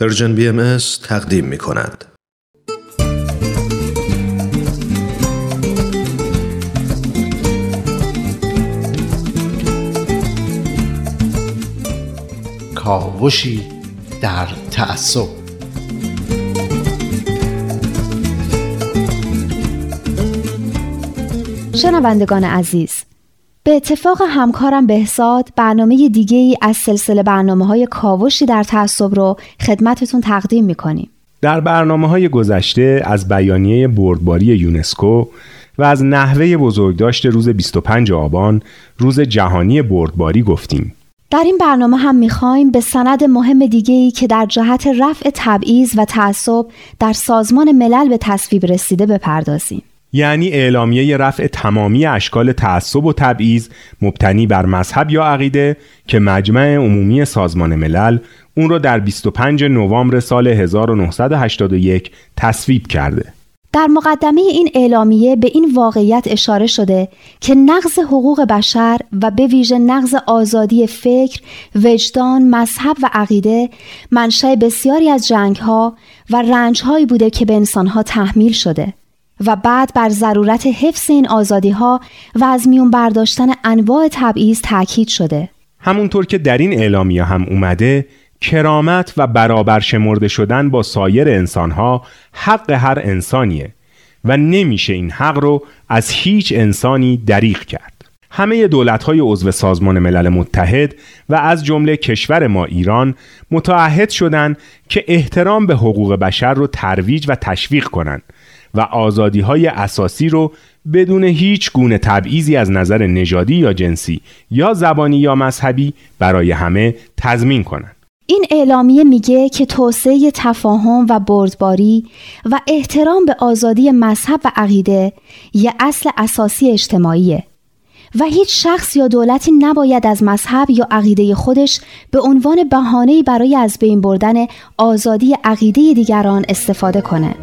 Persian BM تقدیم می کند. کاوشی در تعصب شنوندگان عزیز به اتفاق همکارم بهزاد برنامه دیگه ای از سلسله برنامه های کاوشی در تعصب رو خدمتتون تقدیم می‌کنیم. در برنامه های گذشته از بیانیه بردباری یونسکو و از نحوه بزرگداشت روز 25 آبان روز جهانی بردباری گفتیم. در این برنامه هم می‌خوایم به سند مهم دیگه ای که در جهت رفع تبعیض و تعصب در سازمان ملل به تصویب رسیده بپردازیم. یعنی اعلامیه رفع تمامی اشکال تعصب و تبعیض مبتنی بر مذهب یا عقیده که مجمع عمومی سازمان ملل اون را در 25 نوامبر سال 1981 تصویب کرده. در مقدمه این اعلامیه به این واقعیت اشاره شده که نقض حقوق بشر و به ویژه نقض آزادی فکر، وجدان، مذهب و عقیده منشأ بسیاری از جنگها و رنجهایی بوده که به انسانها تحمیل شده. و بعد بر ضرورت حفظ این آزادی ها و از میون برداشتن انواع تبعیض تاکید شده. همونطور که در این اعلامیه هم اومده کرامت و برابر شمرده شدن با سایر انسانها حق هر انسانیه و نمیشه این حق رو از هیچ انسانی دریغ کرد. همه دولت‌های عضو سازمان ملل متحد و از جمله کشور ما ایران متعهد شدند که احترام به حقوق بشر رو ترویج و تشویق کنند و آزادی های اساسی رو بدون هیچ گونه تبعیضی از نظر نژادی یا جنسی یا زبانی یا مذهبی برای همه تضمین کنند. این اعلامیه میگه که توسعه تفاهم و بردباری و احترام به آزادی مذهب و عقیده یه اصل اساسی اجتماعیه و هیچ شخص یا دولتی نباید از مذهب یا عقیده خودش به عنوان بهانه‌ای برای از بین بردن آزادی عقیده دیگران استفاده کنه.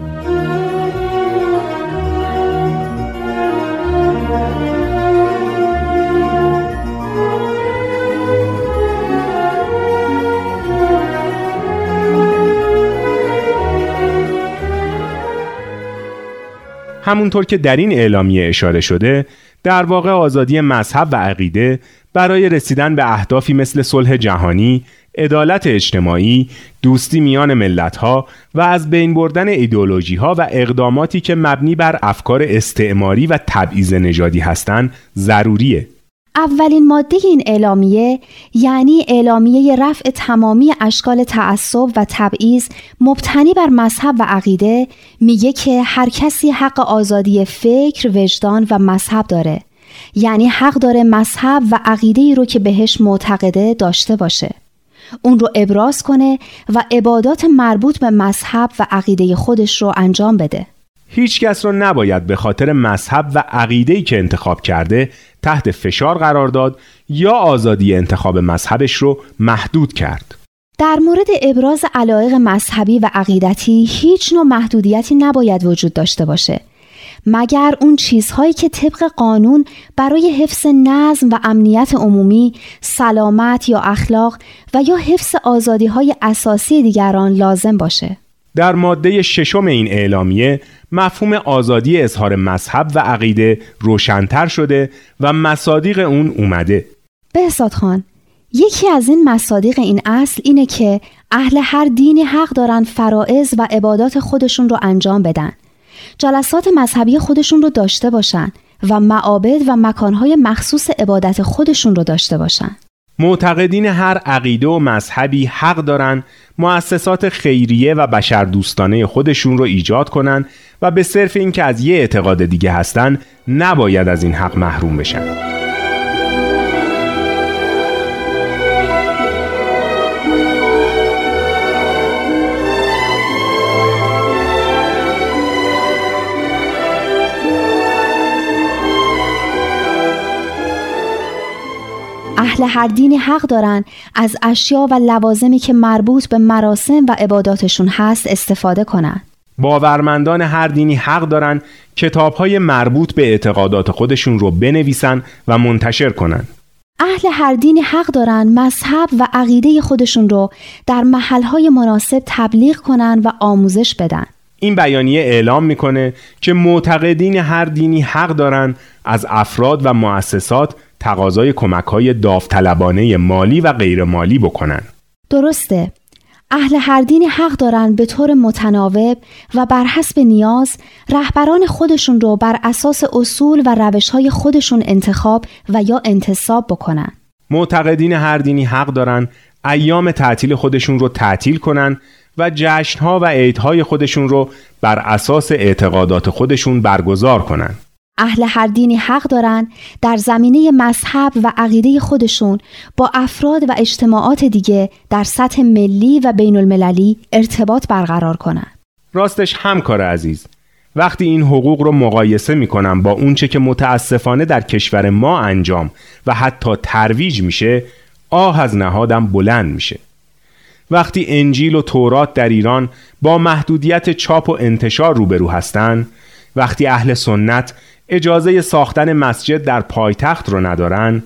همونطور که در این اعلامیه اشاره شده در واقع آزادی مذهب و عقیده برای رسیدن به اهدافی مثل صلح جهانی، عدالت اجتماعی، دوستی میان ملتها و از بین بردن ایدولوژی ها و اقداماتی که مبنی بر افکار استعماری و تبعیض نژادی هستند ضروریه. اولین ماده این اعلامیه یعنی اعلامیه رفع تمامی اشکال تعصب و تبعیض مبتنی بر مذهب و عقیده میگه که هر کسی حق آزادی فکر، وجدان و مذهب داره. یعنی حق داره مذهب و عقیده ای رو که بهش معتقده داشته باشه. اون رو ابراز کنه و عبادات مربوط به مذهب و عقیده خودش رو انجام بده. هیچ کس را نباید به خاطر مذهب و عقیده‌ای که انتخاب کرده تحت فشار قرار داد یا آزادی انتخاب مذهبش رو محدود کرد. در مورد ابراز علایق مذهبی و عقیدتی هیچ نوع محدودیتی نباید وجود داشته باشه مگر اون چیزهایی که طبق قانون برای حفظ نظم و امنیت عمومی، سلامت یا اخلاق و یا حفظ آزادی های اساسی دیگران لازم باشه. در ماده ششم این اعلامیه مفهوم آزادی اظهار مذهب و عقیده روشنتر شده و مصادیق اون اومده. بهزاد خان یکی از این مصادیق این اصل اینه که اهل هر دینی حق دارن فرائض و عبادات خودشون رو انجام بدن. جلسات مذهبی خودشون رو داشته باشن و معابد و مکانهای مخصوص عبادت خودشون رو داشته باشن. معتقدین هر عقیده و مذهبی حق دارن مؤسسات خیریه و بشردوستانه خودشون رو ایجاد کنن و به صرف اینکه از یه اعتقاد دیگه هستن نباید از این حق محروم بشن. اهل هر دینی حق دارن از اشیا و لوازمی که مربوط به مراسم و عباداتشون هست استفاده کنند. باورمندان هر دینی حق دارن کتابهای مربوط به اعتقادات خودشون رو بنویسن و منتشر کنن. اهل هر دینی حق دارن مذهب و عقیده خودشون رو در محلهای مناسب تبلیغ کنن و آموزش بدن. این بیانیه اعلام می‌کنه که معتقدین هر دینی حق دارن از افراد و مؤسسات تقاضای کمک های داوطلبانه مالی و غیر مالی بکنن. درسته. اهل هر دینی حق دارن به طور متناوب و بر حسب نیاز رهبران خودشون رو بر اساس اصول و روش های خودشون انتخاب و یا انتصاب بکنن. معتقدین هر دینی حق دارن ایام تعطیل خودشون رو تعطیل کنن و جشنها و عیدهای خودشون رو بر اساس اعتقادات خودشون برگزار کنن. اهل هر دینی حق دارن در زمینه مذهب و عقیده خودشون با افراد و اجتماعات دیگه در سطح ملی و بین المللی ارتباط برقرار کنند. راستش همکار عزیز وقتی این حقوق رو مقایسه می‌کنم با اونچه که متاسفانه در کشور ما انجام و حتی ترویج میشه آه از نهادم بلند میشه وقتی انجیل و تورات در ایران با محدودیت چاپ و انتشار روبرو هستند وقتی اهل سنت اجازه ساختن مسجد در پایتخت رو ندارن.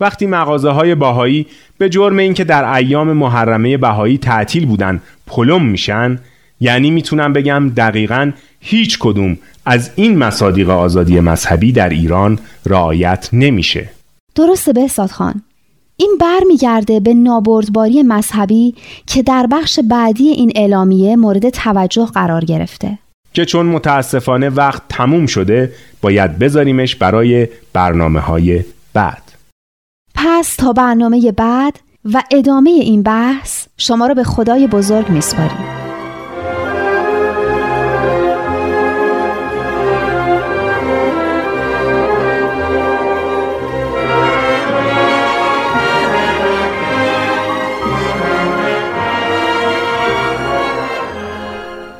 وقتی مغازه های باهایی به جرم اینکه در ایام محرمه بهایی تعطیل بودن پلم میشن یعنی می‌تونم بگم دقیقا هیچ کدوم از این مصادیق آزادی مذهبی در ایران رعایت نمیشه. درسته به خان. این برمیگرده به نابردباری مذهبی که در بخش بعدی این اعلامیه مورد توجه قرار گرفته. که چون متاسفانه وقت تموم شده باید بذاریمش برای برنامه های بعد. پس تا برنامه بعد و ادامه این بحث شما را به خدای بزرگ میسپاریم.